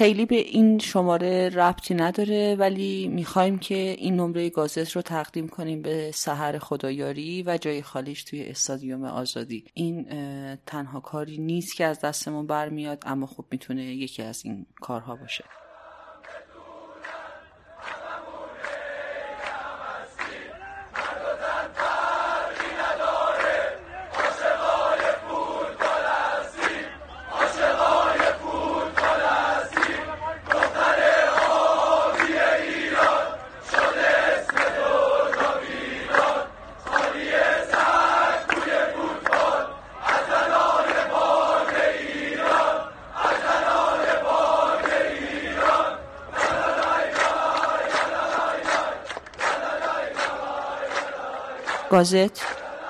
خیلی به این شماره ربطی نداره ولی می‌خوایم که این نمره گازت رو تقدیم کنیم به سحر خدایاری و جای خالیش توی استادیوم آزادی. این تنها کاری نیست که از دستمون برمیاد اما خب می‌تونه یکی از این کارها باشه. گازت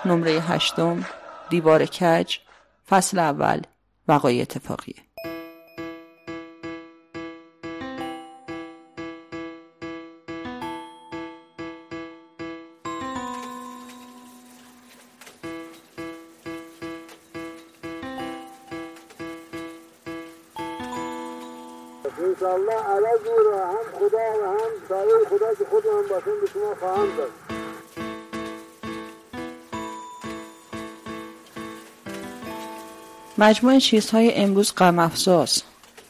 نمره هشتم دیوار کج فصل اول وقای اتفاقیه. مجموع چیزهای امروز غم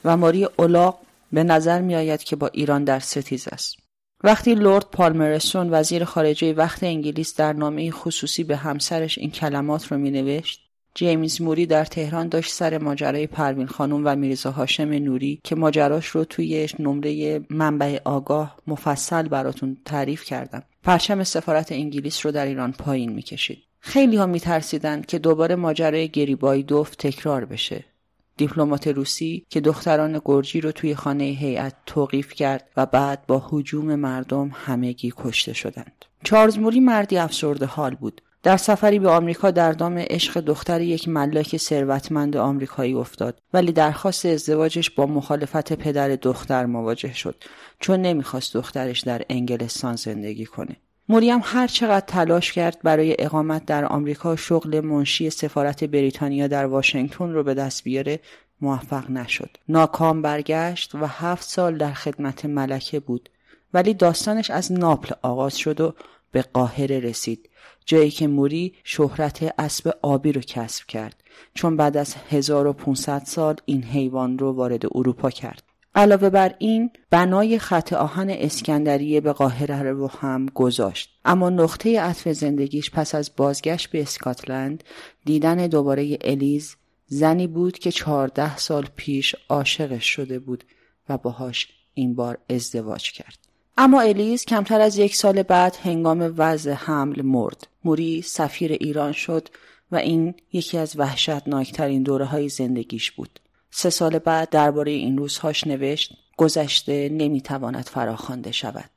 و ماری اولاق به نظر می آید که با ایران در ستیز است. وقتی لورد پالمرستون وزیر خارجه وقت انگلیس در نامه خصوصی به همسرش این کلمات رو می نوشت جیمز موری در تهران داشت سر ماجرای پروین خانم و میرزا هاشم نوری که ماجراش رو توی نمره منبع آگاه مفصل براتون تعریف کردم. پرچم سفارت انگلیس رو در ایران پایین می‌کشید. خیلی ها میترسیدند که دوباره ماجرای گریبایدوف تکرار بشه. دیپلمات روسی که دختران گرجی رو توی خانه هیئت توقیف کرد و بعد با حجوم مردم همگی کشته شدند. چارلز موری مردی افسرده حال بود. در سفری به آمریکا در دام عشق دختر یک ملاک ثروتمند آمریکایی افتاد ولی درخواست ازدواجش با مخالفت پدر دختر مواجه شد چون نمی‌خواست دخترش در انگلستان زندگی کنه. مریم هر چقدر تلاش کرد برای اقامت در آمریکا شغل منشی سفارت بریتانیا در واشنگتن رو به دست بیاره موفق نشد. ناکام برگشت و هفت سال در خدمت ملکه بود. ولی داستانش از ناپل آغاز شد و به قاهره رسید. جایی که موری شهرت اسب آبی رو کسب کرد. چون بعد از 1500 سال این حیوان رو وارد اروپا کرد. علاوه بر این بنای خط آهن اسکندریه به قاهره رو هم گذاشت. اما نقطه عطف زندگیش پس از بازگشت به اسکاتلند دیدن دوباره الیز زنی بود که چهارده سال پیش عاشقش شده بود و باهاش این بار ازدواج کرد. اما الیز کمتر از یک سال بعد هنگام وضع حمل مرد. موری سفیر ایران شد و این یکی از وحشتناکترین دوره های زندگیش بود. سه سال بعد درباره این روزهاش نوشت گذشته نمی‌تواند فراخوانده شود.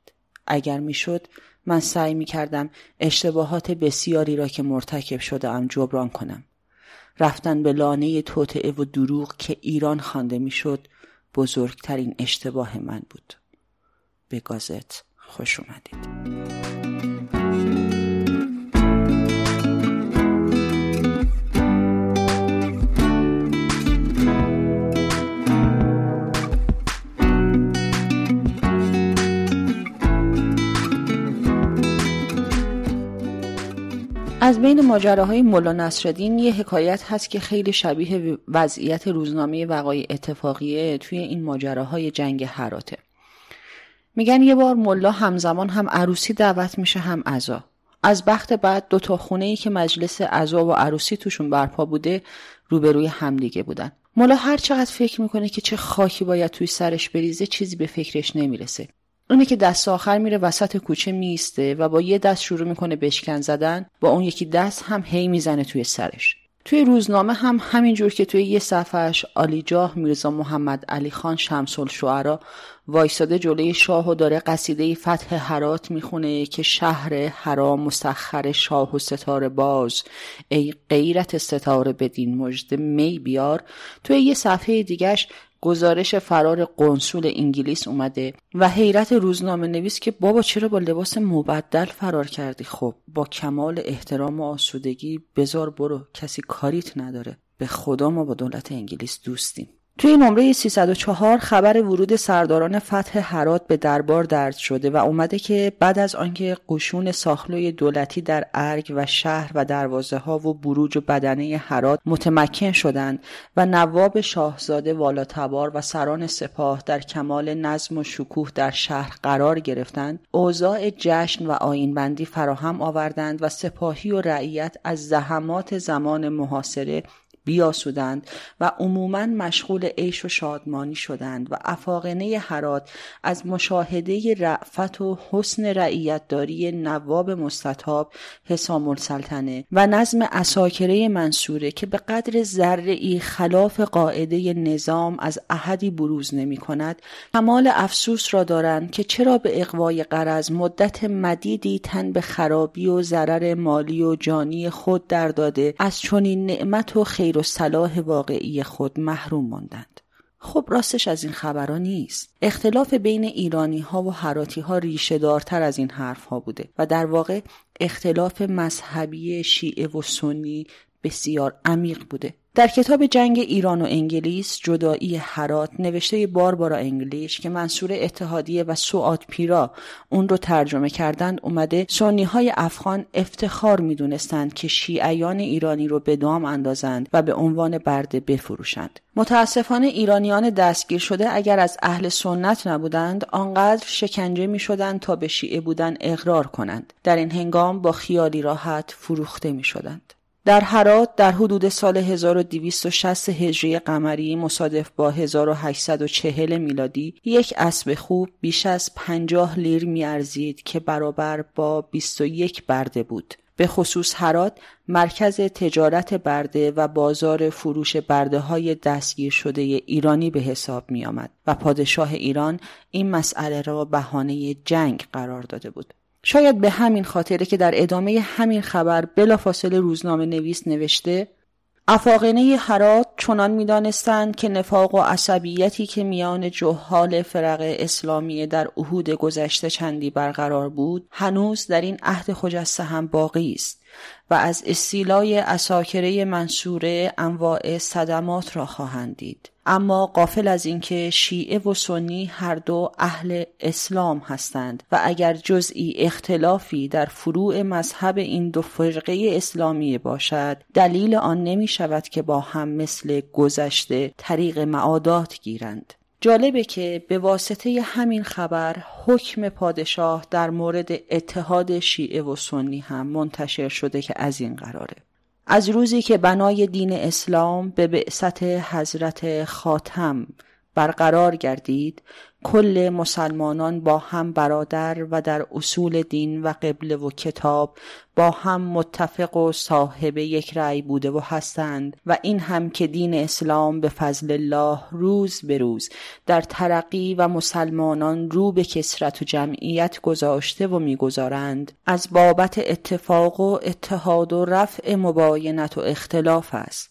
اگر می‌شد من سعی می کردم اشتباهات بسیاری را که مرتکب شده ام جبران کنم. رفتن به لانه توطعه و دروغ که ایران خوانده می‌شد بزرگترین اشتباه من بود. به گازت خوش اومدید. از بین ماجراهای مولا نصرالدین یه حکایت هست که خیلی شبیه وضعیت روزنامه وقای اتفاقیه توی این ماجراهای جنگ حراته. میگن یه بار ملا همزمان هم عروسی دعوت میشه هم عزا. از بخت بعد دو تا خونه ای که مجلس عزا و عروسی توشون برپا بوده روبروی همدیگه بودن. ملا هر چقدر فکر می‌کنه که چه خاکی باید توی سرش بریزه چیزی به فکرش نمی‌رسه. اونه که دست آخر میره وسط کوچه میسته و با یه دست شروع می‌کنه بشکن زدن با اون یکی دست هم هی می‌زنه توی سرش. توی روزنامه هم همینجور که توی یه صفحش جاه میرزا محمد علی خان شمسل شعرا وایساده جلوی شاه و داره قصیده فتح حرات می‌خونه که شهر حرام مسخر شاه و ستاره باز. ای غیرت ستاره بدین مجد می بیار. توی یه صفحه دیگش گزارش فرار قنسول انگلیس اومده و حیرت روزنامه نویس که بابا چرا با لباس مبدل فرار کردی؟ خب با کمال احترام و آسودگی بزار برو کسی کاریت نداره. به خدا ما با دولت انگلیس دوستیم. توی نمره 304 خبر ورود سرداران فتح هرات به دربار درد شده و اومده که بعد از آنکه قشون ساخلوی دولتی در ارگ و شهر و دروازه ها و بروج و بدنه هرات متمکن شدند و نواب شاهزاده والاتبار و سران سپاه در کمال نظم و شکوه در شهر قرار گرفتند اوضاع جشن و آینبندی فراهم آوردند و سپاهی و رعیت از زحمات زمان محاصره بیاسودند و عموما مشغول عیش و شادمانی شدند و افاقنه حرات از مشاهده رعفت و حسن رعیتداری نواب مستطاب حسام السلطنه و نظم اساکره منصوره که به قدر ذره خلاف قاعده نظام از احدی بروز نمی کند کمال افسوس را دارند که چرا به اقوای قرض مدت مدیدی تن به خرابی و ضرر مالی و جانی خود در داده از چنین نعمت و خیر و صلاح واقعی خود محروم ماندند. خب راستش از این خبرها نیست. اختلاف بین ایرانی ها و حراتی ها ریشه دارتر از این حرف ها بوده و در واقع اختلاف مذهبی شیعه و سنی بسیار عمیق بوده. در کتاب جنگ ایران و انگلیس جدایی حرات نوشته باربارا انگلیش که منصور اتحادیه و سواد پیرا اون رو ترجمه کردند اومده سنی های افغان افتخار می‌دونستند که شیعیان ایرانی رو به دام اندازند و به عنوان برده بفروشند. متاسفانه ایرانیان دستگیر شده اگر از اهل سنت نبودند آنقدر شکنجه می شدند تا به شیعه بودن اقرار کنند. در این هنگام با خیالی راحت فروخته می شدند در هرات در حدود سال 1260 هجری قمری مصادف با 1840 میلادی یک اسب خوب بیش از 50 لیر میارزید که برابر با 21 برده بود. به خصوص هرات مرکز تجارت برده و بازار فروش برده های دستگیر شده ایرانی به حساب می آمد و پادشاه ایران این مسئله را بهانه جنگ قرار داده بود. شاید به همین خاطره که در ادامه همین خبر بلافاصله روزنامه نویس نوشته افاقنه حرات چنان می‌دانستند که نفاق و عصبیتی که میان جهال فرق اسلامی در عهود گذشته چندی برقرار بود هنوز در این عهد خجسته هم باقی است. و از استیلای اساکره منصوره انواع صدمات را خواهند دید. اما قافل از اینکه شیعه و سنی هر دو اهل اسلام هستند و اگر جزئی اختلافی در فروع مذهب این دو فرقه اسلامی باشد دلیل آن نمی شود که با هم مثل گذشته طریق معادات گیرند. جالبه که به واسطه همین خبر حکم پادشاه در مورد اتحاد شیعه و سنی هم منتشر شده که از این قراره. از روزی که بنای دین اسلام به بعثت حضرت خاتم برقرار گردید کل مسلمانان با هم برادر و در اصول دین و قبله و کتاب با هم متفق و صاحب یک رأی بوده و هستند و این هم که دین اسلام به فضل الله روز به روز در ترقی و مسلمانان رو به کسرت و جمعیت گذاشته و می‌گذارند از بابت اتفاق و اتحاد و رفع مباینت و اختلاف است.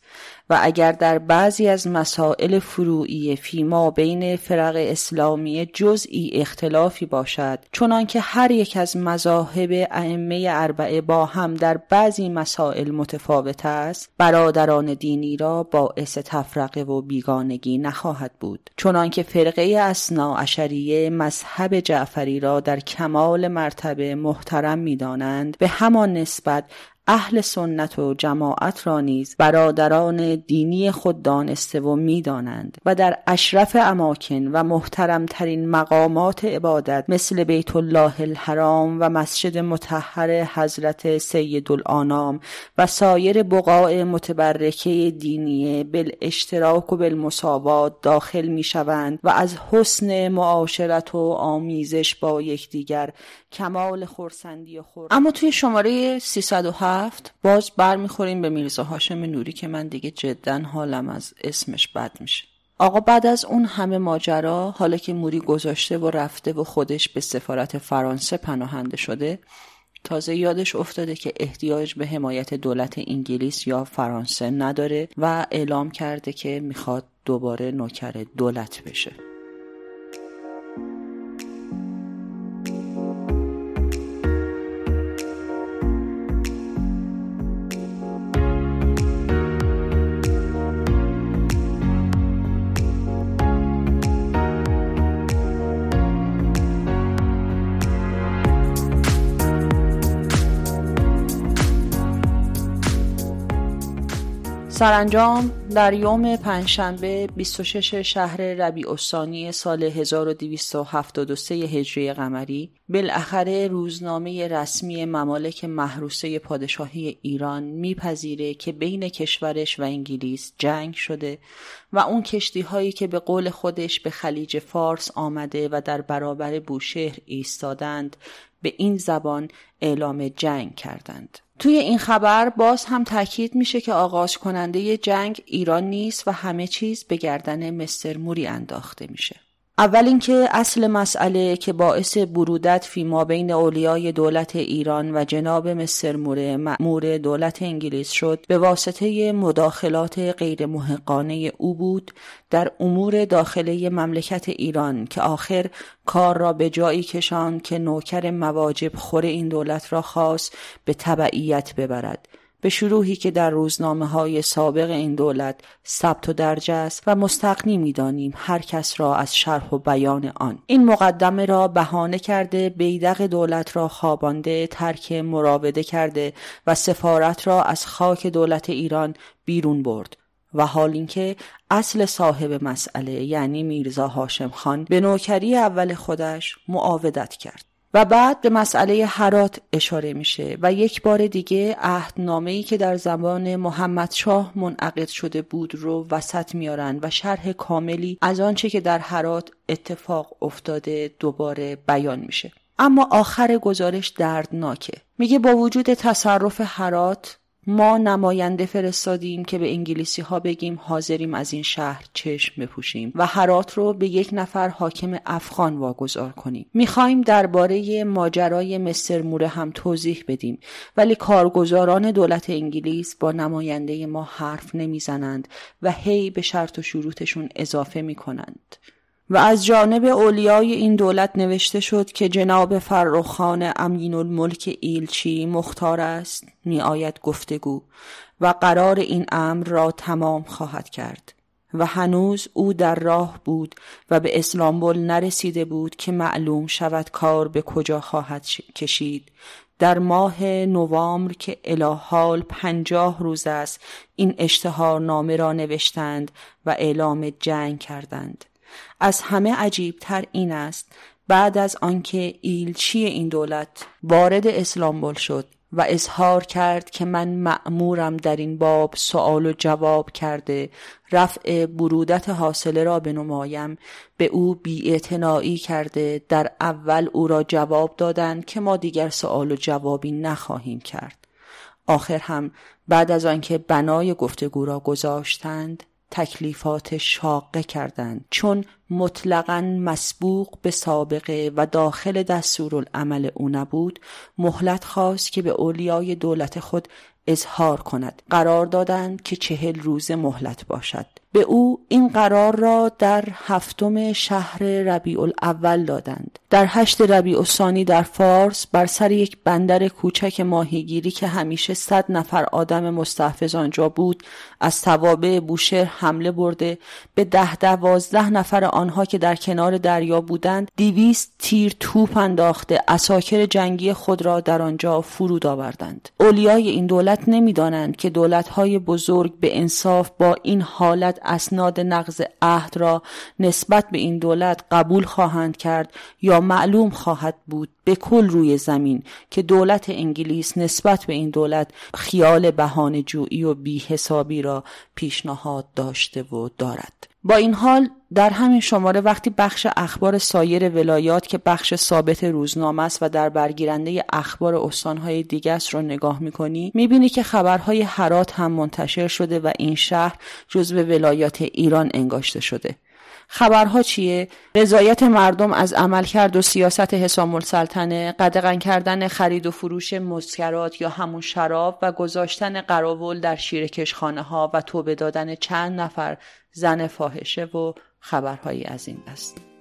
و اگر در بعضی از مسائل فروعی فیما بین فرق اسلامی جزئی اختلافی باشد چنانکه هر یک از مذاهب ائمه اربعه با هم در بعضی مسائل متفاوت است برادران دینی را باعث تفرقه و بیگانگی نخواهد بود. چنانکه فرقه اسنا اشریه مذهب جعفری را در کمال مرتبه محترم می‌دانند به همان نسبت اهل سنت و جماعت را نیز برادران دینی خود دانسته و می‌دانند و در اشرف اماکن و محترمترین مقامات عبادت مثل بیت الله الحرام و مسجد متحر حضرت سید الانام و سایر بقاع متبرکه دینی بالاشتراک و بالمساوات داخل می شوند و از حسن معاشرت و آمیزش با یکدیگر کمال خورسندی و خور اما توی شماره 307 باز برمیخوریم به میرزا هاشم نوری که من دیگه جدا حالم از اسمش بد میشه. آقا بعد از اون همه ماجرا حالا که موری گذاشته و رفته و خودش به سفارت فرانسه پناهنده شده تازه یادش افتاده که احتیاج به حمایت دولت انگلیس یا فرانسه نداره و اعلام کرده که می‌خواد دوباره نوکر دولت بشه. سرانجام در یوم پنجشنبه 26 شهر ربیع الثانی سال 1273 هجری قمری بالاخره روزنامه رسمی ممالک محروسه پادشاهی ایران میپذیره که بین کشورش و انگلیس جنگ شده و اون کشتی هایی که به قول خودش به خلیج فارس آمده و در برابر بوشهر ایستادند به این زبان اعلام جنگ کردند. توی این خبر باز هم تاکید میشه که آغاز کننده جنگ ایران نیست و همه چیز به گردن مستر موری انداخته میشه. اول اینکه اصل مسئله که باعث برودت فی ما بین اولیای دولت ایران و جناب مستر موره مأمور دولت انگلیس شد به واسطه مداخلات غیر محقانه او بود در امور داخله مملکت ایران که آخر کار را به جایی کشان که نوکر مواجب خور این دولت را خواست به تبعیت ببرد. به شروحی که در روزنامه های سابق این دولت ثبت و درج است و مستقنی می‌دانیم هر کس را از شرح و بیان آن. این مقدمه را بهانه کرده بیدق دولت را خوابانده ترک مراوده کرده و سفارت را از خاک دولت ایران بیرون برد. و حال اینکه اصل صاحب مسئله یعنی میرزا هاشم خان به نوکری اول خودش معاودت کرد. و بعد به مسئله حرات اشاره میشه و یک بار دیگه ای که در زمان محمد شاه منعقد شده بود رو وسط میارن و شرح کاملی از آنچه که در حرات اتفاق افتاده دوباره بیان میشه. اما آخر گزارش دردناکه. میگه با وجود تصرف حرات ما نماینده فرستادیم که به انگلیسی ها بگیم حاضریم از این شهر چشم بپوشیم و هرات رو به یک نفر حاکم افغان واگذار کنیم. می‌خواهیم درباره ماجرای مستر موره هم توضیح بدیم. ولی کارگزاران دولت انگلیس با نماینده ما حرف نمی‌زنند و هی به شرط و شروطشون اضافه می‌کنند. و از جانب اولیای این دولت نوشته شد که جناب فرخان امین الملک ایلچی مختار است می گفتگو و قرار این امر را تمام خواهد کرد. و هنوز او در راه بود و به اسلامبول نرسیده بود که معلوم شود کار به کجا خواهد کشید. در ماه نوامبر که الهال پنجاه روز است این اشتهار نامه را نوشتند و اعلام جنگ کردند. از همه عجیب تر این است. بعد از آنکه ایلچی این دولت وارد اسلامبول شد و اظهار کرد که من مأمورم در این باب سوال و جواب کرده رفع برودت حاصله را بنمایم. به او بیاعتنایی کرده در اول او را جواب دادند که ما دیگر سوال و جوابی نخواهیم کرد. آخر هم بعد از آنکه بنای گفتگو را گذاشتند تکلیفات شاقه کردند. چون مطلقا مسبوق به سابقه و داخل دستورالعمل او نبود مهلت خواست که به اولیای دولت خود اظهار کند. قرار دادند که چهل روز مهلت باشد. به او این قرار را در هفتم شهر ربیع الاول دادند. در هشت ربیع الثانی در فارس بر سر یک بندر کوچک ماهیگیری که همیشه صد نفر آدم مستحفظ آنجا بود از توابع بوشهر حمله برده. به ده دوازده نفر آنها که در کنار دریا بودند دیویست تیر توپ انداخته اساکر جنگی خود را در آنجا فرود آوردند. اولیای این دولت نمی‌دانند که دولتهای بزرگ به انصاف با این حالت اسناد نقض عهد را نسبت به این دولت قبول خواهند کرد یا معلوم خواهد بود به کل روی زمین که دولت انگلیس نسبت به این دولت خیال بهانه جویی و بیحسابی را پیشنهاد داشته و دارد. با این حال در همین شماره وقتی بخش اخبار سایر ولایات که بخش ثابت روزنامه است و در برگیرنده اخبار استانهای دیگه است رو نگاه می‌کنی می‌بینی که خبرهای حرات هم منتشر شده و این شهر جزو ولایات ایران انگاشته شده. خبرها چیه؟ رضایت مردم از عملکرد و سیاست حسام السلطنه قدغن کردن خرید و فروش مسکرات یا همون شراب و گذاشتن قراول در شیرکشخانه ها و توبه دادن چند نفر زن فاحشه و خبرهایی از این دست.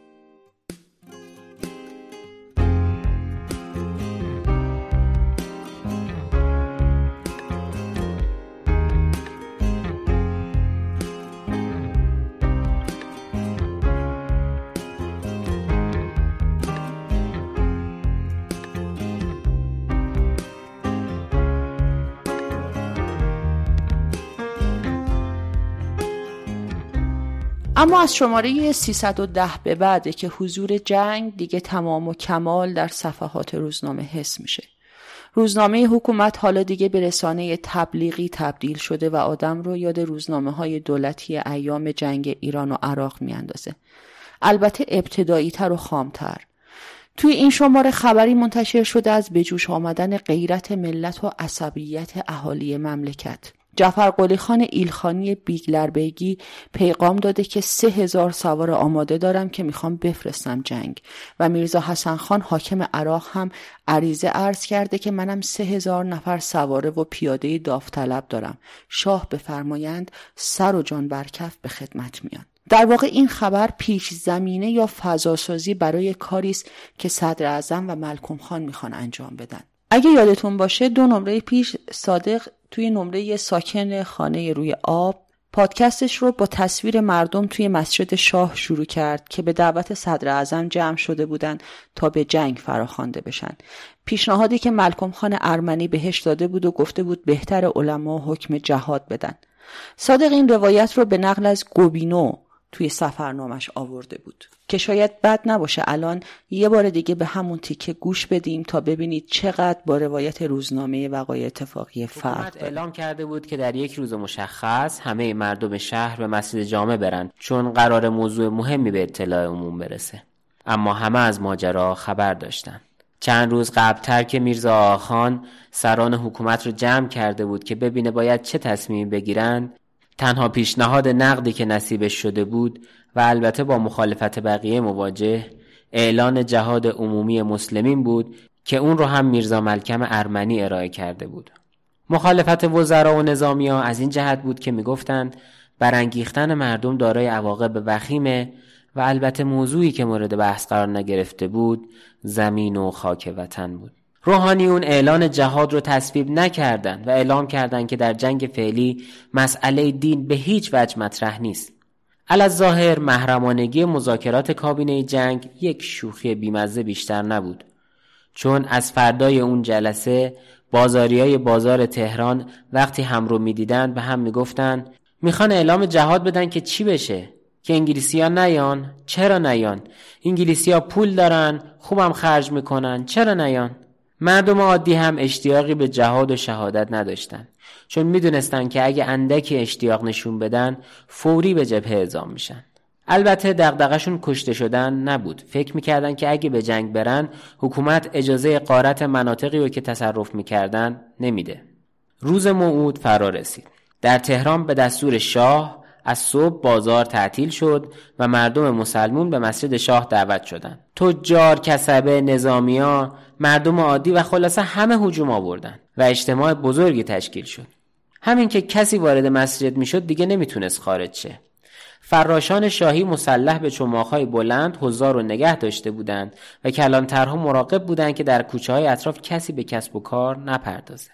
اما از شماره 310 به بعد که حضور جنگ دیگه تمام و کمال در صفحات روزنامه حس میشه روزنامه حکومت حالا دیگه به رسانه تبلیغی تبدیل شده و آدم رو یاد روزنامه های دولتی ایام جنگ ایران و عراق میاندازه. البته ابتدایی تر و خامتر. توی این شماره خبری منتشر شده از بجوش آمدن غیرت ملت و عصبیت اهالی مملکت. جعفر قلی خان ایلخانی بیگلربیگی پیغام داده که سه هزار سوار آماده دارم که می‌خوام بفرستم جنگ. و میرزا حسن خان حاکم عراق هم عریضه عرض کرده که منم سه هزار نفر سواره و پیاده داوطلب دارم. شاه بفرمایند سر و جان برکف به خدمت میان. در واقع این خبر پیش زمینه یا فضاسازی برای کاری است که صدر اعظم و ملکم خان می‌خوان انجام بدن. اگه یادتون باشه دو نمره پیش صادق توی نمره ساکن خانه روی آب پادکستش رو با تصویر مردم توی مسجد شاه شروع کرد که به دعوت صدر اعظم جمع شده بودند تا به جنگ فراخوانده بشن. پیشنهادی که ملکم خان ارمنی بهش داده بود و گفته بود بهتر علما حکم جهاد بدن. صادق این روایت رو به نقل از گوبینو توی سفرنامش آورده بود. که شاید بد نباشه الان یه بار دیگه به همون تیکه گوش بدیم تا ببینید چقدر با روایت روزنامه وقایع اتفاقی فرق اعلام کرده بود که در یک روز مشخص همه مردم شهر به مسجد جامع برن چون قرار موضوع مهمی به اطلاع عموم برسه. اما همه از ماجرا خبر داشتن. چند روز قبلتر که میرزا آخان سران حکومت رو جمع کرده بود که ببینه باید چه تصمیمی بگیرند تنها پیشنهاد نقدی که نصیبش شده بود و البته با مخالفت بقیه مواجه اعلان جهاد عمومی مسلمین بود که اون رو هم میرزا ملکم ارمنی ارائه کرده بود. مخالفت وزرا و نظامی ها از این جهت بود که می‌گفتند برانگیختن مردم دارای عواقب وخیمه و البته موضوعی که مورد بحث قرار نگرفته بود زمین و خاک وطن بود. روحانیون اعلان جهاد رو تصویب نکردند و اعلام کردند که در جنگ فعلی مسئله دین به هیچ وجه مطرح نیست. از ظاهر محرمانگی مذاکرات کابینه جنگ یک شوخی بیمزه بیشتر نبود. چون از فردای اون جلسه بازاری های بازار تهران وقتی هم رو می‌دیدن به هم می‌گفتن می‌خوان اعلام جهاد بدن که چی بشه که انگلیسی ها نیان چرا نیان انگلیسی ها پول دارن خوبم خرج می‌کنن چرا نیان مردم عادی هم اشتیاقی به جهاد و شهادت نداشتند چون می‌دونستند که اگه اندکی اشتیاق نشون بدن فوری به جبهه اعزام میشن. البته دغدغشون کشته شدن نبود. فکر می‌کردن که اگه به جنگ برن حکومت اجازه قارت مناطقی رو که تصرف می‌کردن نمیده. روز موعود فرا رسید. در تهران به دستور شاه از صبح بازار تعطیل شد و مردم مسلمون به مسجد شاه دعوت شدند. تجار، کسبه، نظامیا، مردم عادی و خلاصه همه هجوم آوردن و اجتماع بزرگی تشکیل شد. همین که کسی وارد مسجد می‌شد دیگه نمی‌تونست خارج شه. فراشان شاهی مسلح به چماخهای بلند حضار رو نگه داشته بودند و کلانترها مراقب بودند که در کوچه های اطراف کسی به کسب و کار نپردازه.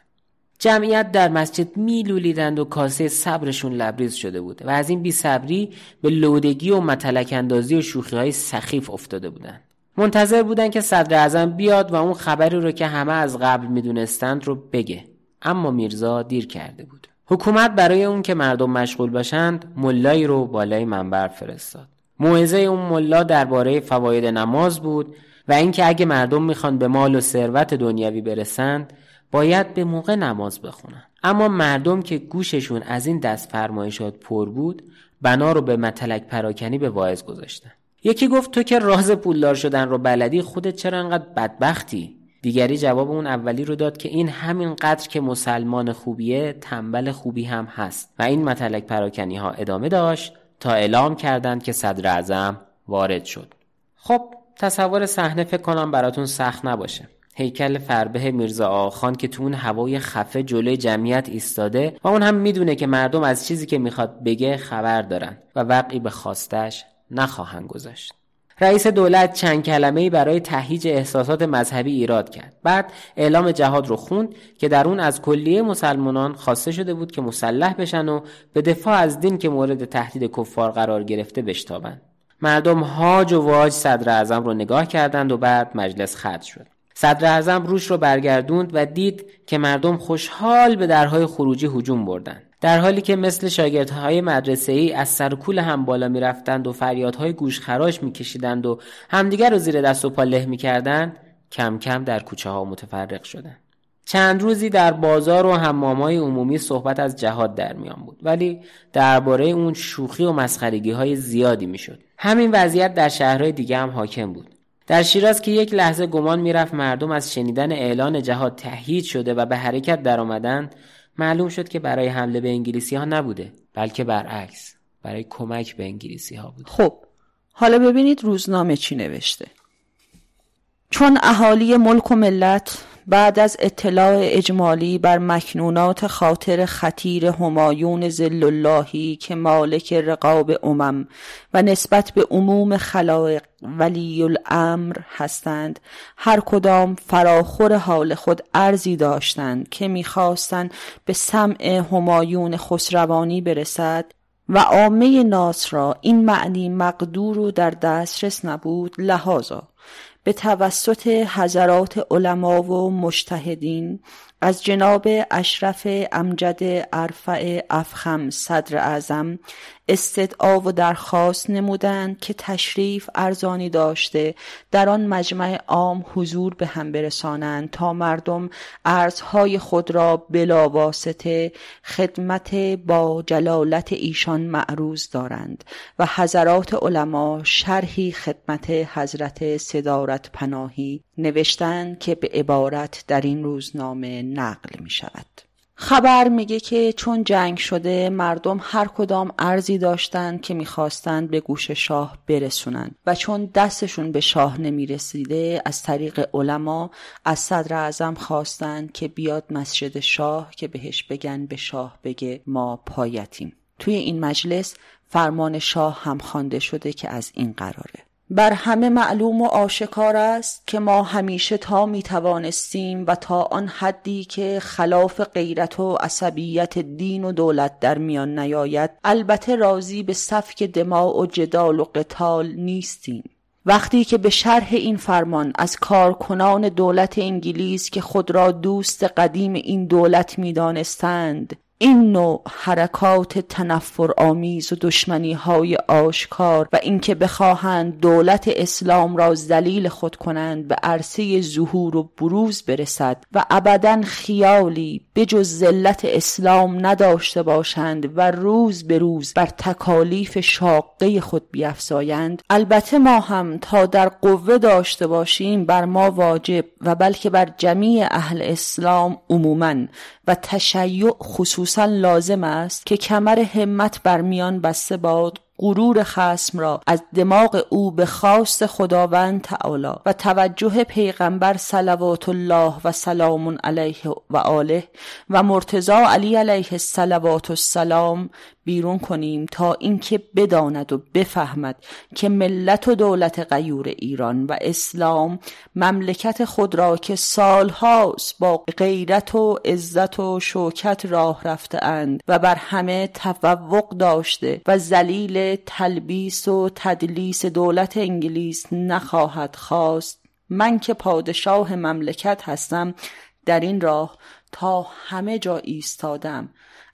جمعیت در مسجد میلولیدند و کاسه صبرشون لبریز شده بود و از این بی صبری به لودگی و متلک اندازی و شوخی های سخیف افتاده بودند. منتظر بودند که صدر اعظم بیاد و اون خبری رو که همه از قبل می‌دونستند رو بگه. اما میرزا دیر کرده بود. حکومت برای اون که مردم مشغول باشند ملایی رو بالای منبر فرستاد. موعظه اون ملا درباره فواید نماز بود و اینکه اگه مردم می‌خوان به مال و ثروت دنیوی برسند باید به موقع نماز بخونن. اما مردم که گوششون از این دست فرمایشات پر بود بنا رو به متلک پراکنی به واعظ گذاشتن. یکی گفت تو که راز پولدار شدن رو بلدی خودت چرا انقدر بدبختی؟ دیگری جواب اون اولی رو داد که این همین قدر که مسلمان خوبیه تنبل خوبی هم هست. و این متلک پراکنی ها ادامه داشت تا اعلام کردند که صدر اعظم وارد شد. خب تصور صحنه فکر کنم براتون سخت نباشه. هیکل فربه میرزا آخان که تو اون هوای خفه جلوی جمعیت ایستاده و اون هم می‌دونه که مردم از چیزی که می‌خواد بگه خبر دارن و وقعی به خواستش نخواهند گذاشت. رئیس دولت چند کلمه برای تهیج احساسات مذهبی ایراد کرد. بعد اعلام جهاد رو خوند که در اون از کلیه مسلمانان خواسته شده بود که مسلح بشن و به دفاع از دین که مورد تهدید کفار قرار گرفته بشتابند. مردم هاج و واج صدر اعظم رو نگاه کردند و بعد مجلس خط شد. صدر اعظم روش رو برگردوند و دید که مردم خوشحال به درهای خروجی هجوم بردند در حالی که مثل شاگردهای مدرسه ای از سر کول هم بالا می رفتند و فریادهای گوشخراش می کشیدند و همدیگر رو زیر دست و پا له می کردند کم کم در کوچه ها متفرق شدند. چند روزی در بازار و حمامای عمومی صحبت از جهاد در میان بود ولی درباره اون شوخی و مسخرگی های زیادی می‌شد. همین وضعیت در شهرهای دیگه هم حاکم بود. در شیراز که یک لحظه گمان می‌رفت مردم از شنیدن اعلان جهاد تهیید شده و به حرکت در آمدن معلوم شد که برای حمله به انگلیسی ها نبوده بلکه برعکس برای کمک به انگلیسی ها بود. خب حالا ببینید روزنامه چی نوشته. چون اهالی ملک و ملت بعد از اطلاع اجمالی بر مکنونات خاطر خطیر همایون زل اللهی که مالک رقاب امم و نسبت به عموم خلایق ولی الامر هستند هر کدام فراخور حال خود ارزی داشتند که می‌خواستند به سمع همایون خسروانی برسد و عامه ناس را این معنی مقدور و در دسترس نبود لحاظا. به توسط حضرات علما و مجتهدین از جناب اشرف امجد ارفع افخم صدر اعظم استدعا و درخواست نمودند که تشریف ارزانی داشته در آن مجمع عام حضور به هم برسانند تا مردم ارزهای خود را بلا واسطه خدمت با جلالت ایشان معروض دارند و حضرات علما شرحی خدمت حضرت صدارت پناهی نوشتند که به عبارت در این روزنامه نقل می شود. خبر میگه که چون جنگ شده مردم هر کدام ارزی داشتند که می‌خواستند به گوش شاه برسونند و چون دستشون به شاه نمی‌رسیده از طریق علما از صدر اعظم خواستند که بیاد مسجد شاه که بهش بگن به شاه بگه ما پایتیم. توی این مجلس فرمان شاه هم خوانده شده که از این قراره. بر همه معلوم و آشکار است که ما همیشه تا می توانستیم و تا آن حدی که خلاف غیرت و عصبیت دین و دولت در میان نیاید البته راضی به سفک دماع و جدال و قتال نیستیم. وقتی که به شرح این فرمان از کارکنان دولت انگلیس که خود را دوست قدیم این دولت می دانستند این نوع حرکات تنفر آمیز و دشمنی های آشکار و اینکه بخواهند دولت اسلام را ذلیل خود کنند به عرصه ظهور و بروز برسد و ابدا خیالی بجز ذلت اسلام نداشته باشند و روز به روز بر تکالیف شاقه خود بیافزایند البته ما هم تا در قوه داشته باشیم بر ما واجب و بلکه بر جمیع اهل اسلام عموما. و تشیع خصوصا لازم است که کمر همت بر میان بسته باد غرور خسم را از دماغ او به خواست خداوند تعالی و توجه پیغمبر صلوات الله و سلام علیه و آله و مرتضا علی علیه الصلوات السلام بیرون کنیم تا اینکه بداند و بفهمد که ملت و دولت غیور ایران و اسلام مملکت خود را که سالهاست با غیرت و عزت و شوکت راه رفته اند و بر همه تفوق داشته و زلیل تلبیس و تدلیس دولت انگلیس نخواهد خواست. من که پادشاه مملکت هستم در این راه تا همه جا ایستادم.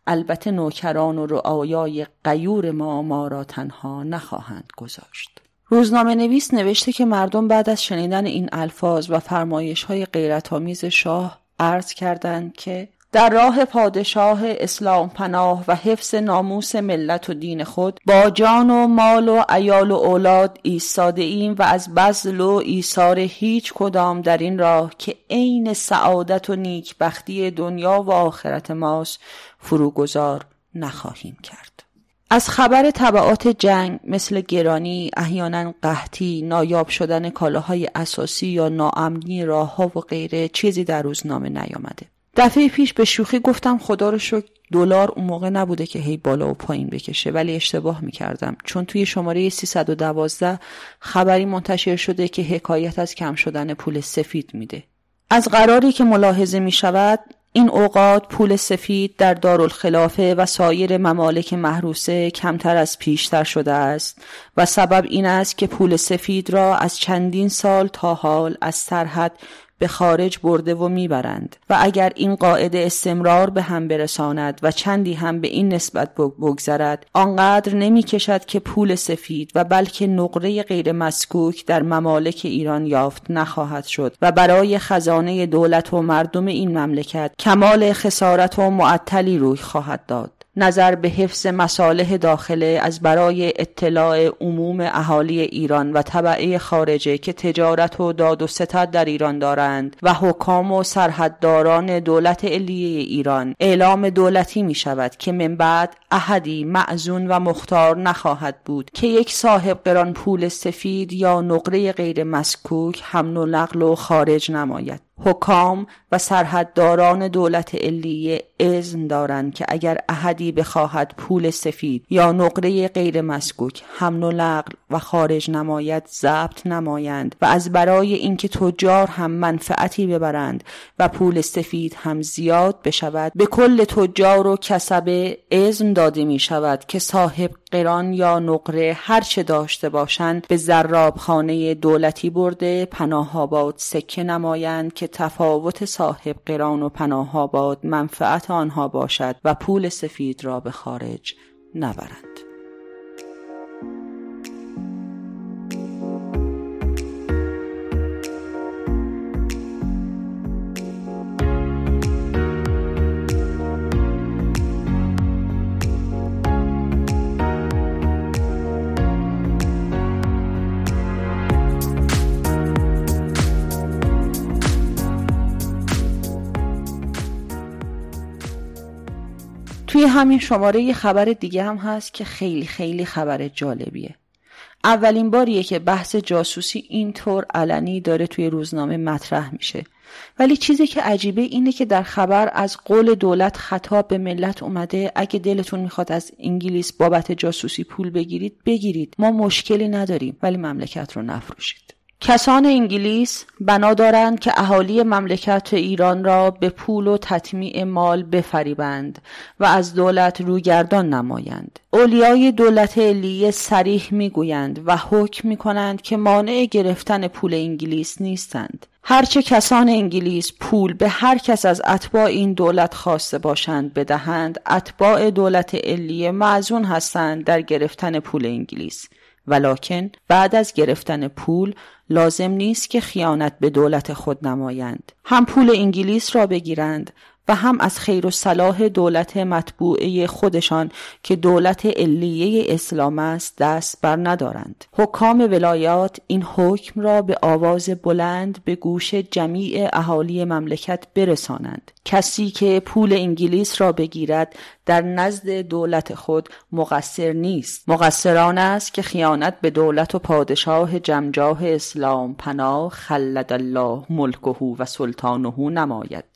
البته نوکران و رعایای قیور ما ما را تنها نخواهند گذاشت. روزنامه نویس نوشته که مردم بعد از شنیدن این الفاظ و فرمایش های غیرت شاه عرض کردند که در راه پادشاه اسلام پناه و حفظ ناموس ملت و دین خود با جان و مال و ایال و اولاد ایستاده ایم و از بزل و ایثار هیچ کدام در این راه که عین سعادت و نیکبختی دنیا و آخرت ماست فروگذار نخواهیم کرد از خبر طبعات جنگ مثل گرانی، احیانا قحطی، نایاب شدن کالاهای اساسی یا ناامنی راهها و غیره چیزی در روزنامه نیامده. دفعه پیش به شوخی گفتم خدا رو شکر دلار اون موقع نبوده که هی بالا و پایین بکشه ولی اشتباه می‌کردم. چون توی شماره 312 خبری منتشر شده که حکایت از کم شدن پول سفید میده. از قراری که ملاحظه می شود این اوقات پول سفید در دارالخلافه و سایر ممالک محروسه کمتر از پیشتر شده است و سبب این است که پول سفید را از چندین سال تا حال از سرحد به خارج برده و می‌برند. و اگر این قاعده استمرار به هم برساند و چندی هم به این نسبت بگذرد آنقدر نمی‌کشد که پول سفید و بلکه نقره غیر مسکوک در ممالک ایران یافت نخواهد شد. و برای خزانه دولت و مردم این مملکت کمال خسارت و معطلی روی خواهد داد. نظر به حفظ مصالح داخله از برای اطلاع عموم اهالی ایران و طبعه خارجه که تجارت و داد و ستد در ایران دارند و حکام و سرحدداران دولت علیه ایران. اعلام دولتی می شود که من بعد احدی معزون و مختار نخواهد بود که یک صاحب قران پول سفید یا نقره غیر مسکوک و نقل و خارج نماید. حکام و سرحدداران دولت علیه اذن دارند که اگر احدی بخواهد پول سفید یا نقره غیر مسکوک حمل و نقل و خارج نماید ضبط نمایند و از برای اینکه تجار هم منفعتی ببرند و پول سفید هم زیاد بشود به کل تجار و کسبه اذن داده می شود که صاحب قران یا نقره هر چه داشته باشند به زرابخانه دولتی برده پناه آباد سکه نمایند که تفاوت صاحب قران و پناه آباد منفعت آنها باشد و پول سفید را به خارج نبرند. همین شماره یه خبر دیگه هم هست که خیلی خیلی خبر جالبیه. اولین باریه که بحث جاسوسی اینطور علنی داره توی روزنامه مطرح میشه. ولی چیزی که عجیبه اینه که در خبر از قول دولت خطاب به ملت اومده اگه دلتون می‌خواد از انگلیس بابت جاسوسی پول بگیرید بگیرید. ما مشکلی نداریم ولی مملکت رو نفروشید. کسان انگلیس بنا دارند که اهالی مملکت ایران را به پول و تطمیع مال بفریبند و از دولت روگردان نمایند. اولیای دولت علیه سریح می‌گویند و حکم می‌کنند که مانع گرفتن پول انگلیس نیستند. هرچه کسان انگلیس پول به هر کس از اتباع این دولت خواسته باشند بدهند اتباع دولت علیه معزون هستند در گرفتن پول انگلیس. ولکن بعد از گرفتن پول لازم نیست که خیانت به دولت خود نمایند. هم پول انگلیس را بگیرند و هم از خیر و صلاح دولت مطبوعه خودشان که دولت علیه اسلام است دست بر ندارند. حکام ولایات این حکم را به آواز بلند به گوش جمیع اهالی مملکت برسانند. کسی که پول انگلیس را بگیرد در نزد دولت خود مقصر نیست. مقصران است که خیانت به دولت و پادشاه جمجاه اسلام پناه خلد الله ملکه و سلطانه نماید.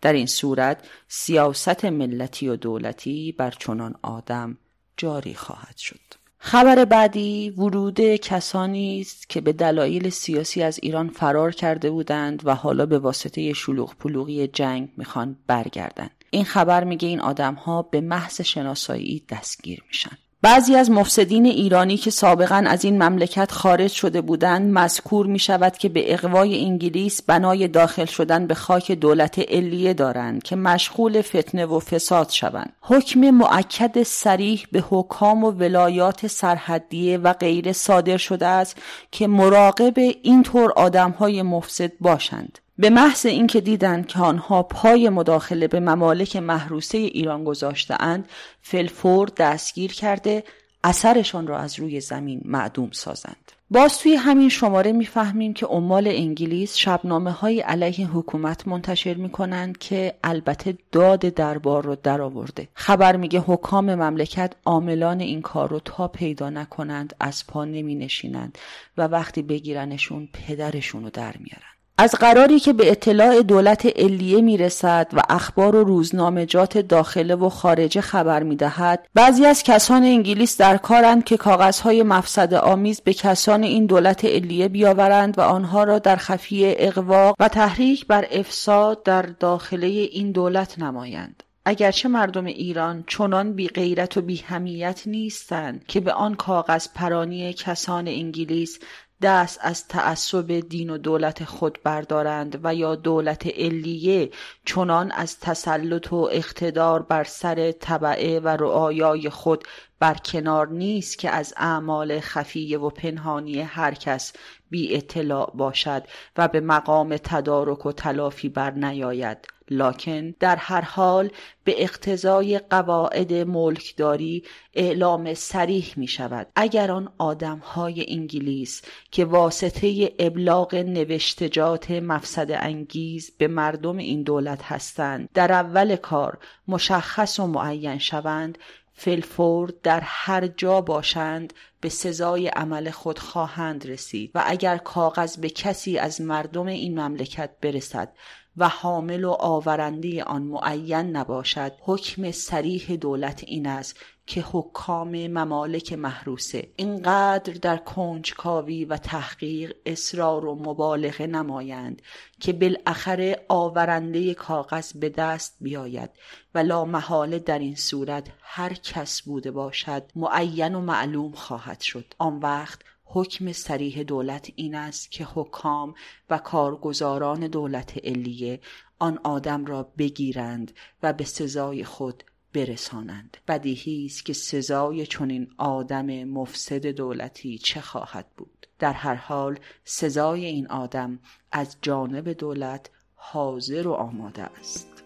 در این صورت سیاست ملتی و دولتی بر چنان آدم جاری خواهد شد. خبر بعدی ورود کسانی است که به دلایل سیاسی از ایران فرار کرده بودند و حالا به واسطه شلوغ پلوغی جنگ می‌خوان برگردند این خبر میگه این آدم ها به محض شناسایی دستگیر میشن. بعضی از مفسدین ایرانی که سابقا از این مملکت خارج شده بودند مذکور می شود که به اقوای انگلیس بنای داخل شدن به خاک دولت علیه دارند که مشغول فتنه و فساد شوند. حکم معکد سریح به حکام و ولایات سرحدیه و غیره صادر شده است که مراقب اینطور آدمهای مفسد باشند. به محض اینکه دیدند که آنها پای مداخله به ممالک محروسه ایران گذاشتهاند فلفور دستگیر کرده اثرشان را از روی زمین معدوم سازند باز توی همین شماره می‌فهمیم که عمال انگلیس شبنامه های علیه حکومت منتشر می کنند که البته داد دربار رو درآورده. خبر میگه حکام مملکت عاملان این کار رو تا پیدا نکنند از پا نمی نشینند و وقتی بگیرنشون پدرشون رو در میارن. از قراری که به اطلاع دولت علیه می‌رسد و اخبار و روزنامجات داخله و خارجه خبر می‌دهد بعضی از کسان انگلیس در کارند که کاغذهای مفسد آمیز به کسان این دولت علیه بیاورند و آنها را در خفیه اقواق و تحریک بر افساد در داخله این دولت نمایند. اگرچه مردم ایران چنان بی غیرت و بی همیت نیستند که به آن کاغذ پرانی کسان انگلیس دست از تعصب دین و دولت خود بردارند و یا دولت علیه چنان از تسلط و اقتدار بر سر طبعه و رعایای خود برکنار نیست که از اعمال خفیه و پنهانی هر کس بی اطلاع باشد و به مقام تدارک و تلافی بر نیاید لاکن در هر حال به اقتضای قواعد ملکداری اعلام سریح می شود اگر آن آدم های انگلیس که واسطه ابلاغ نوشتجات مفسد انگیز به مردم این دولت هستند در اول کار مشخص و معین شوند فلفور در هر جا باشند به سزای عمل خود خواهند رسید. و اگر کاغذ به کسی از مردم این مملکت برسد و حامل و آورنده آن معین نباشد. حکم سریح دولت این است که حکام ممالک محروسه. اینقدر در کنجکاوی و تحقیق اصرار و مبالغه نمایند که بالاخره آورنده کاغذ به دست بیاید و لا محاله در این صورت هر کس بوده باشد معین و معلوم خواهد شد. آن وقت حکم سریح دولت این است که حکام و کارگزاران دولت علیه آن آدم را بگیرند و به سزای خود برسانند. بدیهی است که سزای چنین آدم مفسد دولتی چه خواهد بود؟ در هر حال سزای این آدم از جانب دولت حاضر و آماده است.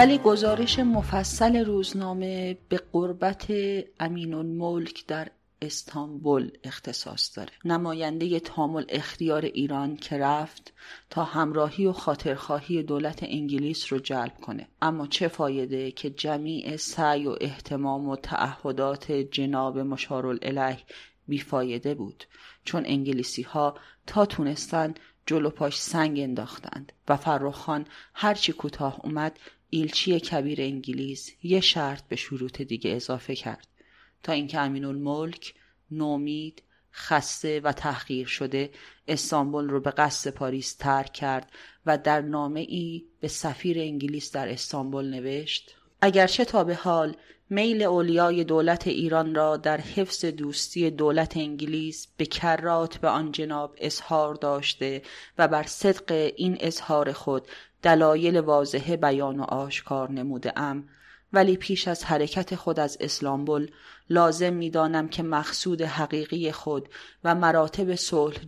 ولی گزارش مفصل روزنامه به قربت امین الملک در استانبول اختصاص داره. نماینده تامل اختیار ایران که رفت تا همراهی و خاطرخواهی دولت انگلیس رو جلب کنه. اما چه فایده که جمیع سعی و احتمام و تعهدات جناب مشارالعلیه بیفایده بود؟ چون انگلیسی ها تا تونستن جلو پاش سنگ انداختند و فرخان هرچی کوتاه اومد ایلچی کبیر انگلیس یه شرط به شروط دیگه اضافه کرد. تا اینکه امین الملک نومید خسته و تحقیر شده استانبول رو به قصد پاریس ترک کرد و در نامه ای به سفیر انگلیس در استانبول نوشت اگرچه تا به حال میل اولیای دولت ایران را در حفظ دوستی دولت انگلیس به کرات به آن جناب اظهار داشته و بر صدق این اظهار خود دلایل واضحه بیان و آشکار نموده ام. ولی پیش از حرکت خود از اسلامبول لازم می‌دانم که مقصود حقیقی خود و مراتب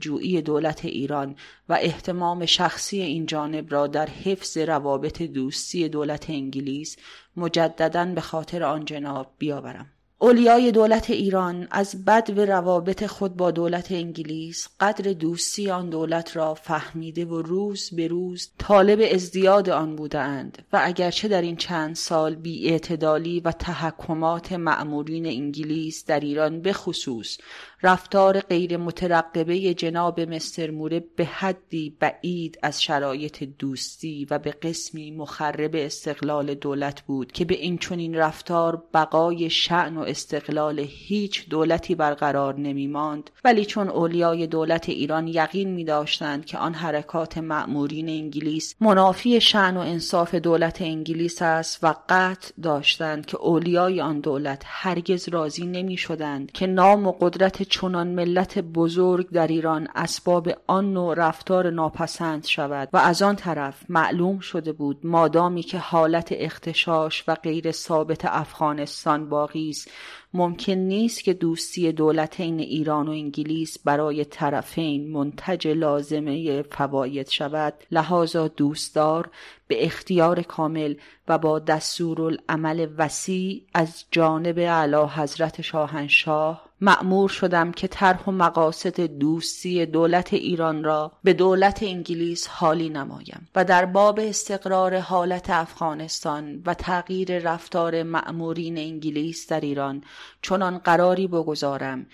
جویی دولت ایران و احتمام شخصی این جانب را در حفظ روابط دوستی دولت انگلیس مجددا به خاطر آن جناب بیاورم. اولیای دولت ایران از بد و روابط خود با دولت انگلیس قدر دوستی آن دولت را فهمیده و روز به روز طالب ازدیاد آن بودند و اگرچه در این چند سال بیاعتدالی و تحکمات معمورین انگلیس در ایران به خصوص رفتار غیر مترقبه جناب مستر موره به حدی بعید از شرایط دوستی و به قسمی مخرب استقلال دولت بود که به این چنین رفتار بقای شعن و استقلال هیچ دولتی برقرار نمی ماند ولی چون اولیای دولت ایران یقین می داشتند که آن حرکات معمورین انگلیس منافی شعن و انصاف دولت انگلیس است و قطع داشتند که اولیای آن دولت هرگز راضی نمی شدند که نام و قدرت چنان ملت بزرگ در ایران اسباب آن نوع رفتار ناپسند شود و از آن طرف معلوم شده بود مادامی که حالت اختشاش و غیر ثابت افغانستان باقی است ممکن نیست که دوستی دولتین ایران و انگلیس برای طرفین منتج لازمه فواید شود. لحاظا دوستدار به اختیار کامل و با دستورالعمل وسیع از جانب اعلی حضرت شاهنشاه معمور شدم که طرح و مقاصد دوستی دولت ایران را به دولت انگلیس حالی نمایم و در باب استقرار حالت افغانستان و تغییر رفتار معمورین انگلیس در ایران چنان قراری بگذارم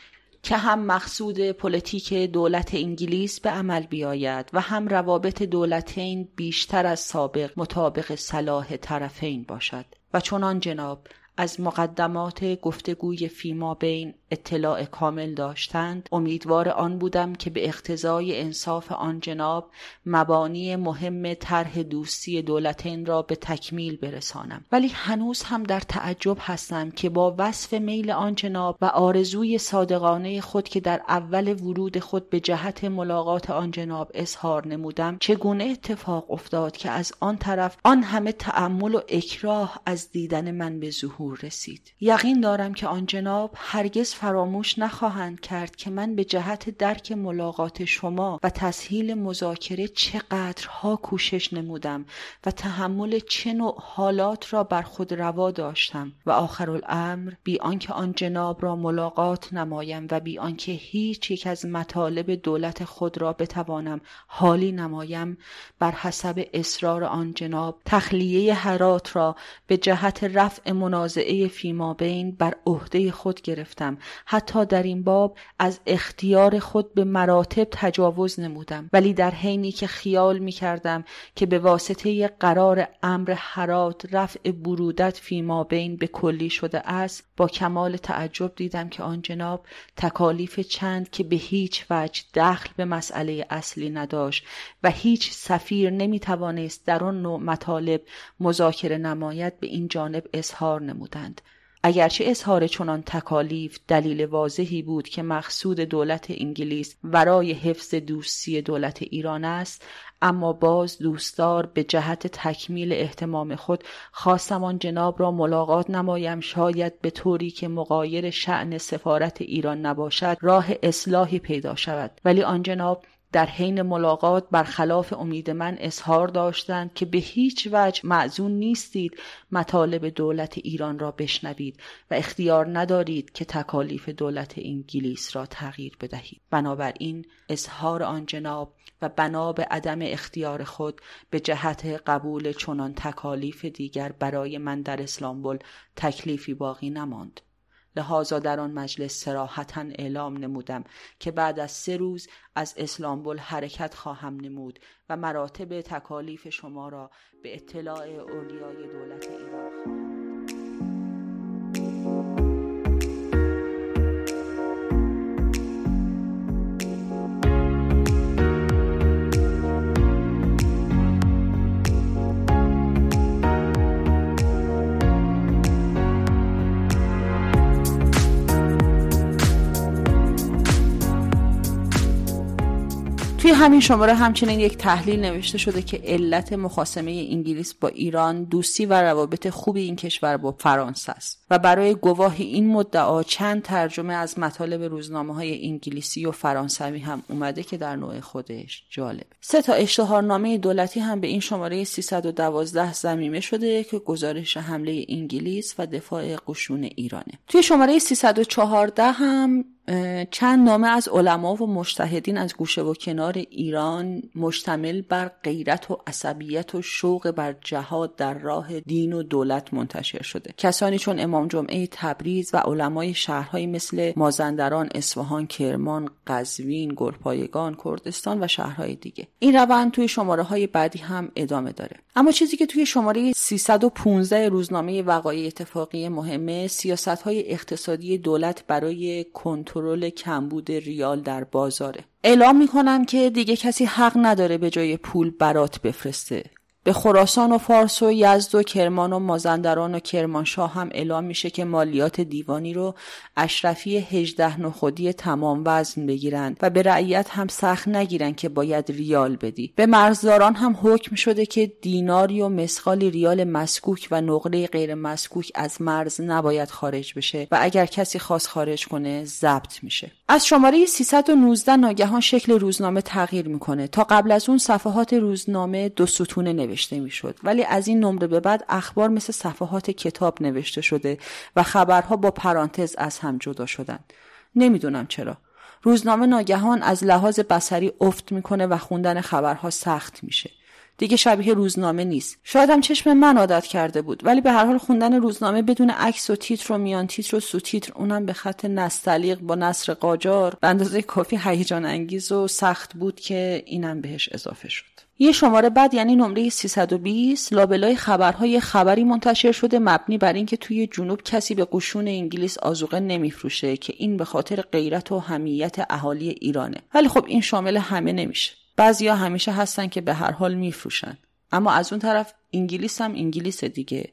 که هم مقصود پلیتیک دولت انگلیس به عمل بیاید و هم روابط دولتین بیشتر از سابق مطابق صلاح طرفین باشد. و چون آن جناب از مقدمات گفتگوی فیما بین اطلاع کامل داشتند. امیدوار آن بودم که به اقتضای انصاف آن جناب مبانی مهم طرح دوستی دولتین را به تکمیل برسانم. ولی هنوز هم در تعجب هستم که با وصف میل آن جناب و آرزوی صادقانه خود که در اول ورود خود به جهت ملاقات آن جناب اظهار نمودم چگونه اتفاق افتاد که از آن طرف آن همه تأمل و اکراه از دیدن من به ظهور رسید. یقین دارم که آن جناب هرگز فراموش نخواهند کرد که من به جهت درک ملاقات شما و تسهیل مذاکره چقدرها کوشش نمودم و تحمل چه نوع حالات را بر خود روا داشتم و آخر الامر بی آنکه آن جناب را ملاقات نمایم و بی آنکه هیچ یک از مطالب دولت خود را بتوانم حالی نمایم بر حسب اصرار آن جناب تخلیه حرات را به جهت رفع منازعه فیما بین بر عهده خود گرفتم حتی در این باب از اختیار خود به مراتب تجاوز نمودم. ولی در حینی که خیال می کردم که به واسطه قرار امر حرات رفع برودت فیما بین به کلی شده است با کمال تعجب دیدم که آن جناب تکالیف چند که به هیچ وجه دخل به مسئله اصلی نداشت و هیچ سفیر نمی توانست در آن نوع مطالب مذاکره نماید به این جانب اظهار نمودند. اگرچه اظهار چنان تکالیف دلیل واضحی بود که مقصود دولت انگلیس ورای حفظ دوستی دولت ایران است اما باز دوستدار به جهت تکمیل احتمام خود خواستم آن جناب را ملاقات نمایم. شاید به طوری که مقایر شعن سفارت ایران نباشد راه اصلاحی پیدا شود. ولی آن جناب در حین ملاقات برخلاف امید من اظهار داشتند که به هیچ وجه معزون نیستید مطالب دولت ایران را بشنوید و اختیار ندارید که تکالیف دولت انگلیس را تغییر بدهید. بنابراین اظهار آن جناب و بنا به عدم اختیار خود به جهت قبول چنان تکالیف دیگر برای من در اسلامبول تکلیفی باقی نماند. لحاظا در آن مجلس سراحتا اعلام نمودم که بعد از سه روز از اسلامبول حرکت خواهم نمود و مراتب تکالیف شما را به اطلاع اولیای دولت ایران خواهم. توی همین شماره همچنین یک تحلیل نوشته شده که علت مخاسمه انگلیس با ایران دوستی و روابط خوب این کشور با فرانسه است و برای گواه این مدعا چند ترجمه از مطالب روزنامه های انگلیسی و فرانسوی هم اومده که در نوع خودش جالب سه تا اشتهارنامه دولتی هم به این شماره 312 زمیمه شده که گزارش حمله انگلیس و دفاع قشون ایرانه. توی شماره 314 هم چند نامه از علما و مشتهدین از گوشه و کنار ایران مشتمل بر غیرت و عصبیت و شوق بر جهاد در راه دین و دولت منتشر شده. کسانی چون امام جمعه تبریز و علمای شهرهایی مثل مازندران اصفهان کرمان قزوین گلپایگان کردستان و شهرهای دیگه. این روند توی شماره های بعدی هم ادامه داره. اما چیزی که توی شماره 315 روزنامه وقایع اتفاقی مهمه سیاست های اقتصادی دولت برای کنترل کمبود ریال در بازاره. اعلام می‌کنم که دیگه کسی حق نداره به جای پول برات بفرسته. به خراسان و فارس و یزد و کرمان و مازندران و کرمانشاه هم اعلام میشه که مالیات دیوانی رو اشرفی هجده نخودی تمام وزن بگیرند و به رعیت هم سخت نگیرن که باید ریال بدی. به مرزداران هم حکم شده که دیناری و مسخالی ریال مسکوک و نقره غیر مسکوک از مرز نباید خارج بشه و اگر کسی خواست خارج کنه ضبط میشه. از شماره 319 ناگهان شکل روزنامه تغییر می‌کنه. تا قبل از اون صفحات روزنامه دو ستونه نوشته. می‌شد. ولی از این نمره به بعد اخبار مثل صفحات کتاب نوشته شده و خبرها با پرانتز از هم جدا شدن نمی‌دونم چرا. روزنامه ناگهان از لحاظ بسری افت می‌کنه و خوندن خبرها سخت میشه. دیگه شبیه روزنامه نیست. شاید هم چشم من عادت کرده بود ولی به هر حال خوندن روزنامه بدون عکس و تیتر و میان تیتر و سو تیتر اونم به خط نستلیق با نصر قاجار به اندازه کافی هیجان انگیز و سخت بود که اینم بهش اضافه شد. یه شماره بعد یعنی نمره 320 لابلای خبرهای خبری منتشر شده مبنی بر اینکه توی جنوب کسی به قشون انگلیس آزوقه نمیفروشه که این به خاطر غیرت و همیت اهالی ایرانه. ولی خب این شامل همه نمیشه. بعضیا همیشه هستن که به هر حال میفروشن. اما از اون طرف انگلیس هم انگلیس دیگه.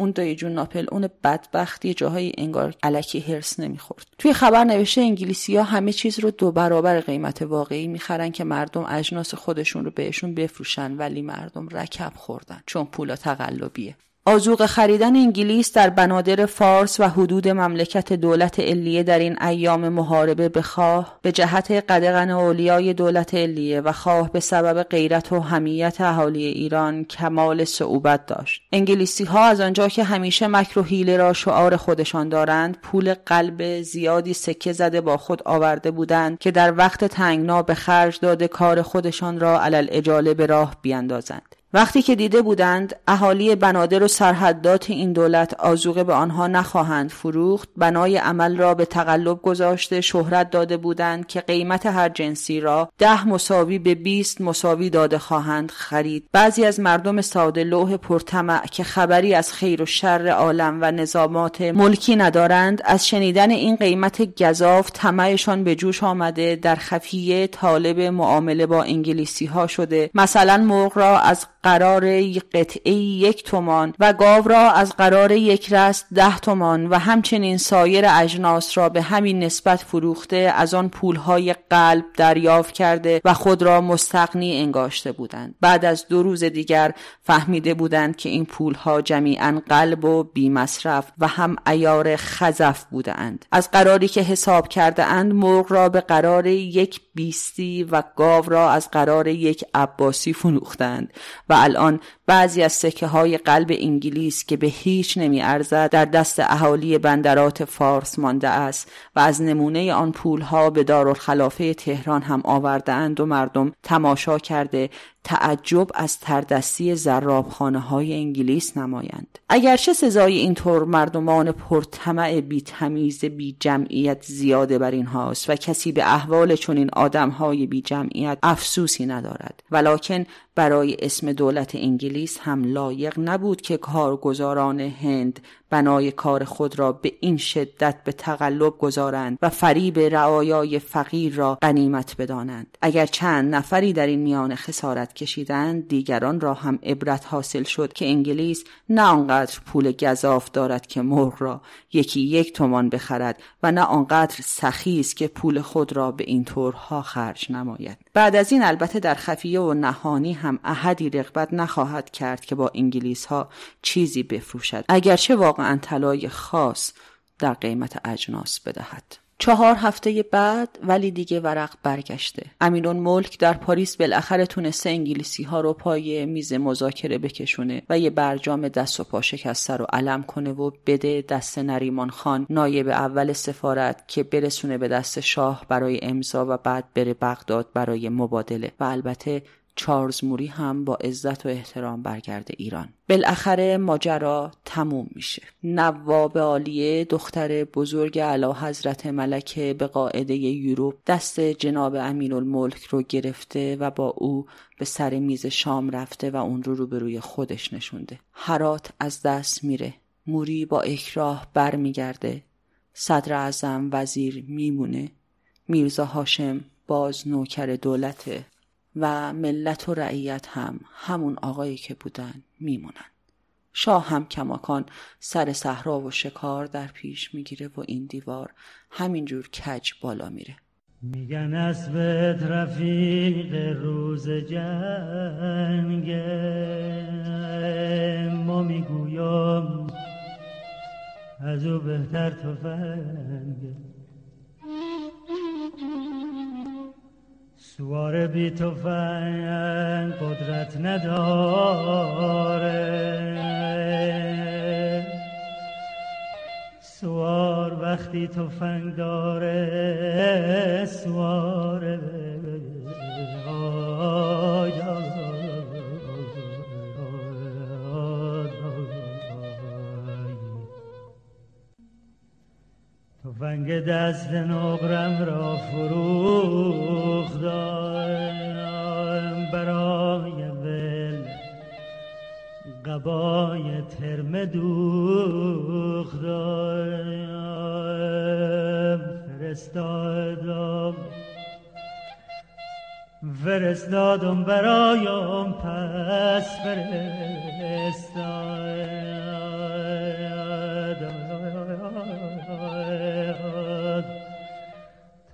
اون دایی جون ناپل اون بدبختی جاهای انگار علکی هرس نمی‌خورد. توی خبر نوشته انگلیسی ها همه چیز رو دو برابر قیمت واقعی می‌خرن که مردم اجناس خودشون رو بهشون بفروشن ولی مردم رکب خوردن چون پولا تقلبیه. آزوق خریدن انگلیس در بنادر فارس و حدود مملکت دولت علیه در این ایام محاربه به خواه به جهت قدغن اولیای دولت علیه و خواه به سبب غیرت و همیت اهالی ایران کمال صعوبت داشت. انگلیسی ها از آنجا که همیشه مکر و حیله را شعار خودشان دارند پول قلب زیادی سکه زده با خود آورده بودند که در وقت تنگنا به خرج داده کار خودشان را علل اجاله به راه بیاندازند وقتی که دیده بودند اهالی بنادر و سرحدات این دولت آزوقه به آنها نخواهند فروخت بنای عمل را به تقلب گذاشته شهرت داده بودند که قیمت هر جنسی را ده مساوی به بیست مساوی داده خواهند خرید. بعضی از مردم ساده لوح پرتمع که خبری از خیر و شر عالم و نظامات ملکی ندارند از شنیدن این قیمت گذاف طمعشان به جوش آمده در خفیه طالب معامله با انگلیسی ها شده. مثلا مرغ را از قرار قطعه یک تومان و گاو را از قرار یک رست ده تومان و همچنین سایر اجناس را به همین نسبت فروخته از آن پولهای قلب دریافت کرده و خود را مستقنی انگاشته بودند. بعد از دو روز دیگر فهمیده بودند که این پولها جمیعا قلب و بیمصرف و هم ایار خزف بودند از قراری که حساب کرده اند مرغ را به قرار یک بیستی و گاو را از قرار یک عباسی فروختند و الان بعضی از سکه های قلب انگلیس که به هیچ نمی ارزد در دست اهالی بندرات فارس مانده است و از نمونه آن پول ها به دارالخلافه تهران هم آورده اند و مردم تماشا کرده تعجب از تردستی زرابخانه های انگلیس نمایند. اگرچه سزای اینطور مردمان پرطمع بی تمیز بی جمعیت زیاده بر اینهاست و کسی به احوال چنین آدم های بی جمعیت افسوسی ندارد. ولکن برای اسم دولت انگلیس هم لایق نبود که کارگزاران هند بنای کار خود را به این شدت به تقلب گذارند و فریب رعایای فقیر را غنیمت بدانند. اگر چند نفری در این میان خسارت کشیدند دیگران را هم عبرت حاصل شد که انگلیس نه آنقدر پول گذاف دارد که مرغ را یکی یک تومان بخرد و نه آنقدر سخی است که پول خود را به این طورها خرج نماید. بعد از این البته در خفیه و نهانی هم احدی رغبت نخواهد کرد که با انگلیس ها چیزی بفروشد اگرچه واقعا طلای خاص در قیمت اجناس بدهد. چهار هفته بعد ولی دیگه ورق برگشته. امینون ملک در پاریس بالاخره تونسته انگلیسی ها رو پای میز مذاکره بکشونه و یه برجام دست و پا شکسته رو علم کنه و بده دست نریمان خان نایب اول سفارت که برسونه به دست شاه برای امضا و بعد بره بغداد برای مبادله. و البته چارلز موری هم با عزت و احترام برگرده ایران. بالاخره ماجرا تموم میشه. نواب عالیه دختر بزرگ علا حضرت ملکه به قاعده یوروپ دست جناب امین الملک رو گرفته و با او به سر میز شام رفته و اون رو روبروی خودش نشونده. هرات از دست میره. موری با اکراه برمیگرده. صدر اعظم وزیر میمونه. میرزا هاشم باز نوکر دولته و ملت و رعیت هم همون آقایی که بودن میمونن. شاه هم کماکان سر صحرا و شکار در پیش می‌گیره و این دیوار همینجور کج بالا میره. میگن اسب رفیق روز جنگ. ما می‌گویم از او بهتر تفنگ سوار بی تو قدرت نداره. سوار وقتی تفنگ داره سوار تفنگ دست نقرم را فروختم برای ول قبای ترم دوختم فرستادم. فرستادم برایم پس فرستاد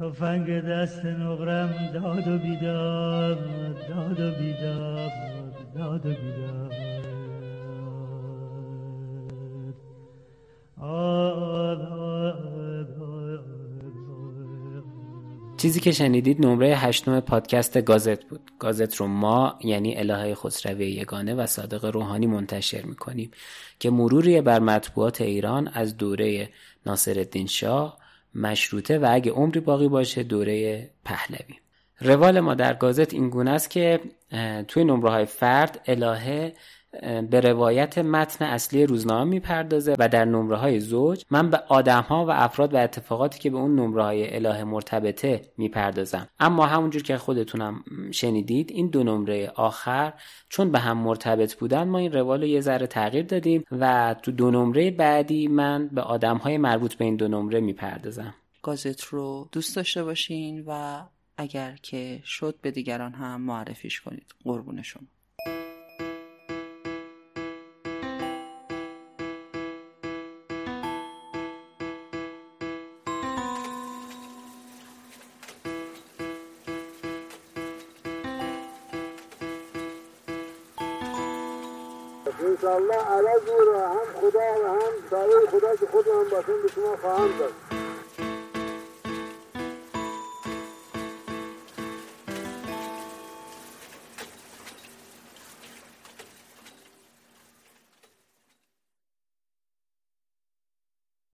تفنگ دست نقرم داد و بیداد داد و بیداد داد و بیداد. چیزی که شنیدید نمره هشتم پادکست گازت بود. گازت رو ما یعنی الهه خسروی یگانه و صادق روحانی منتشر می‌کنیم که مروری بر مطبوعات ایران از دوره ناصرالدین شاه مشروطه و اگه عمری باقی باشه دوره پهلوی. روال ما در گازت این گونه است که توی نمره های فرد الهه به روایت متن اصلی روزنامه می‌پردازه و در نمره های زوج من به آدم ها و افراد و اتفاقاتی که به اون نمره های اله مرتبطه می‌پردازم. اما همونجور که خودتونم شنیدید این دو نمره آخر چون به هم مرتبط بودن ما این روال رو یه ذره تغییر دادیم و تو دو نمره بعدی من به آدم های مربوط به این دو نمره می‌پردازم. گازت رو دوست داشته باشین و اگر که شد به دیگران هم معرفیش کنید. قربون شما. falandır.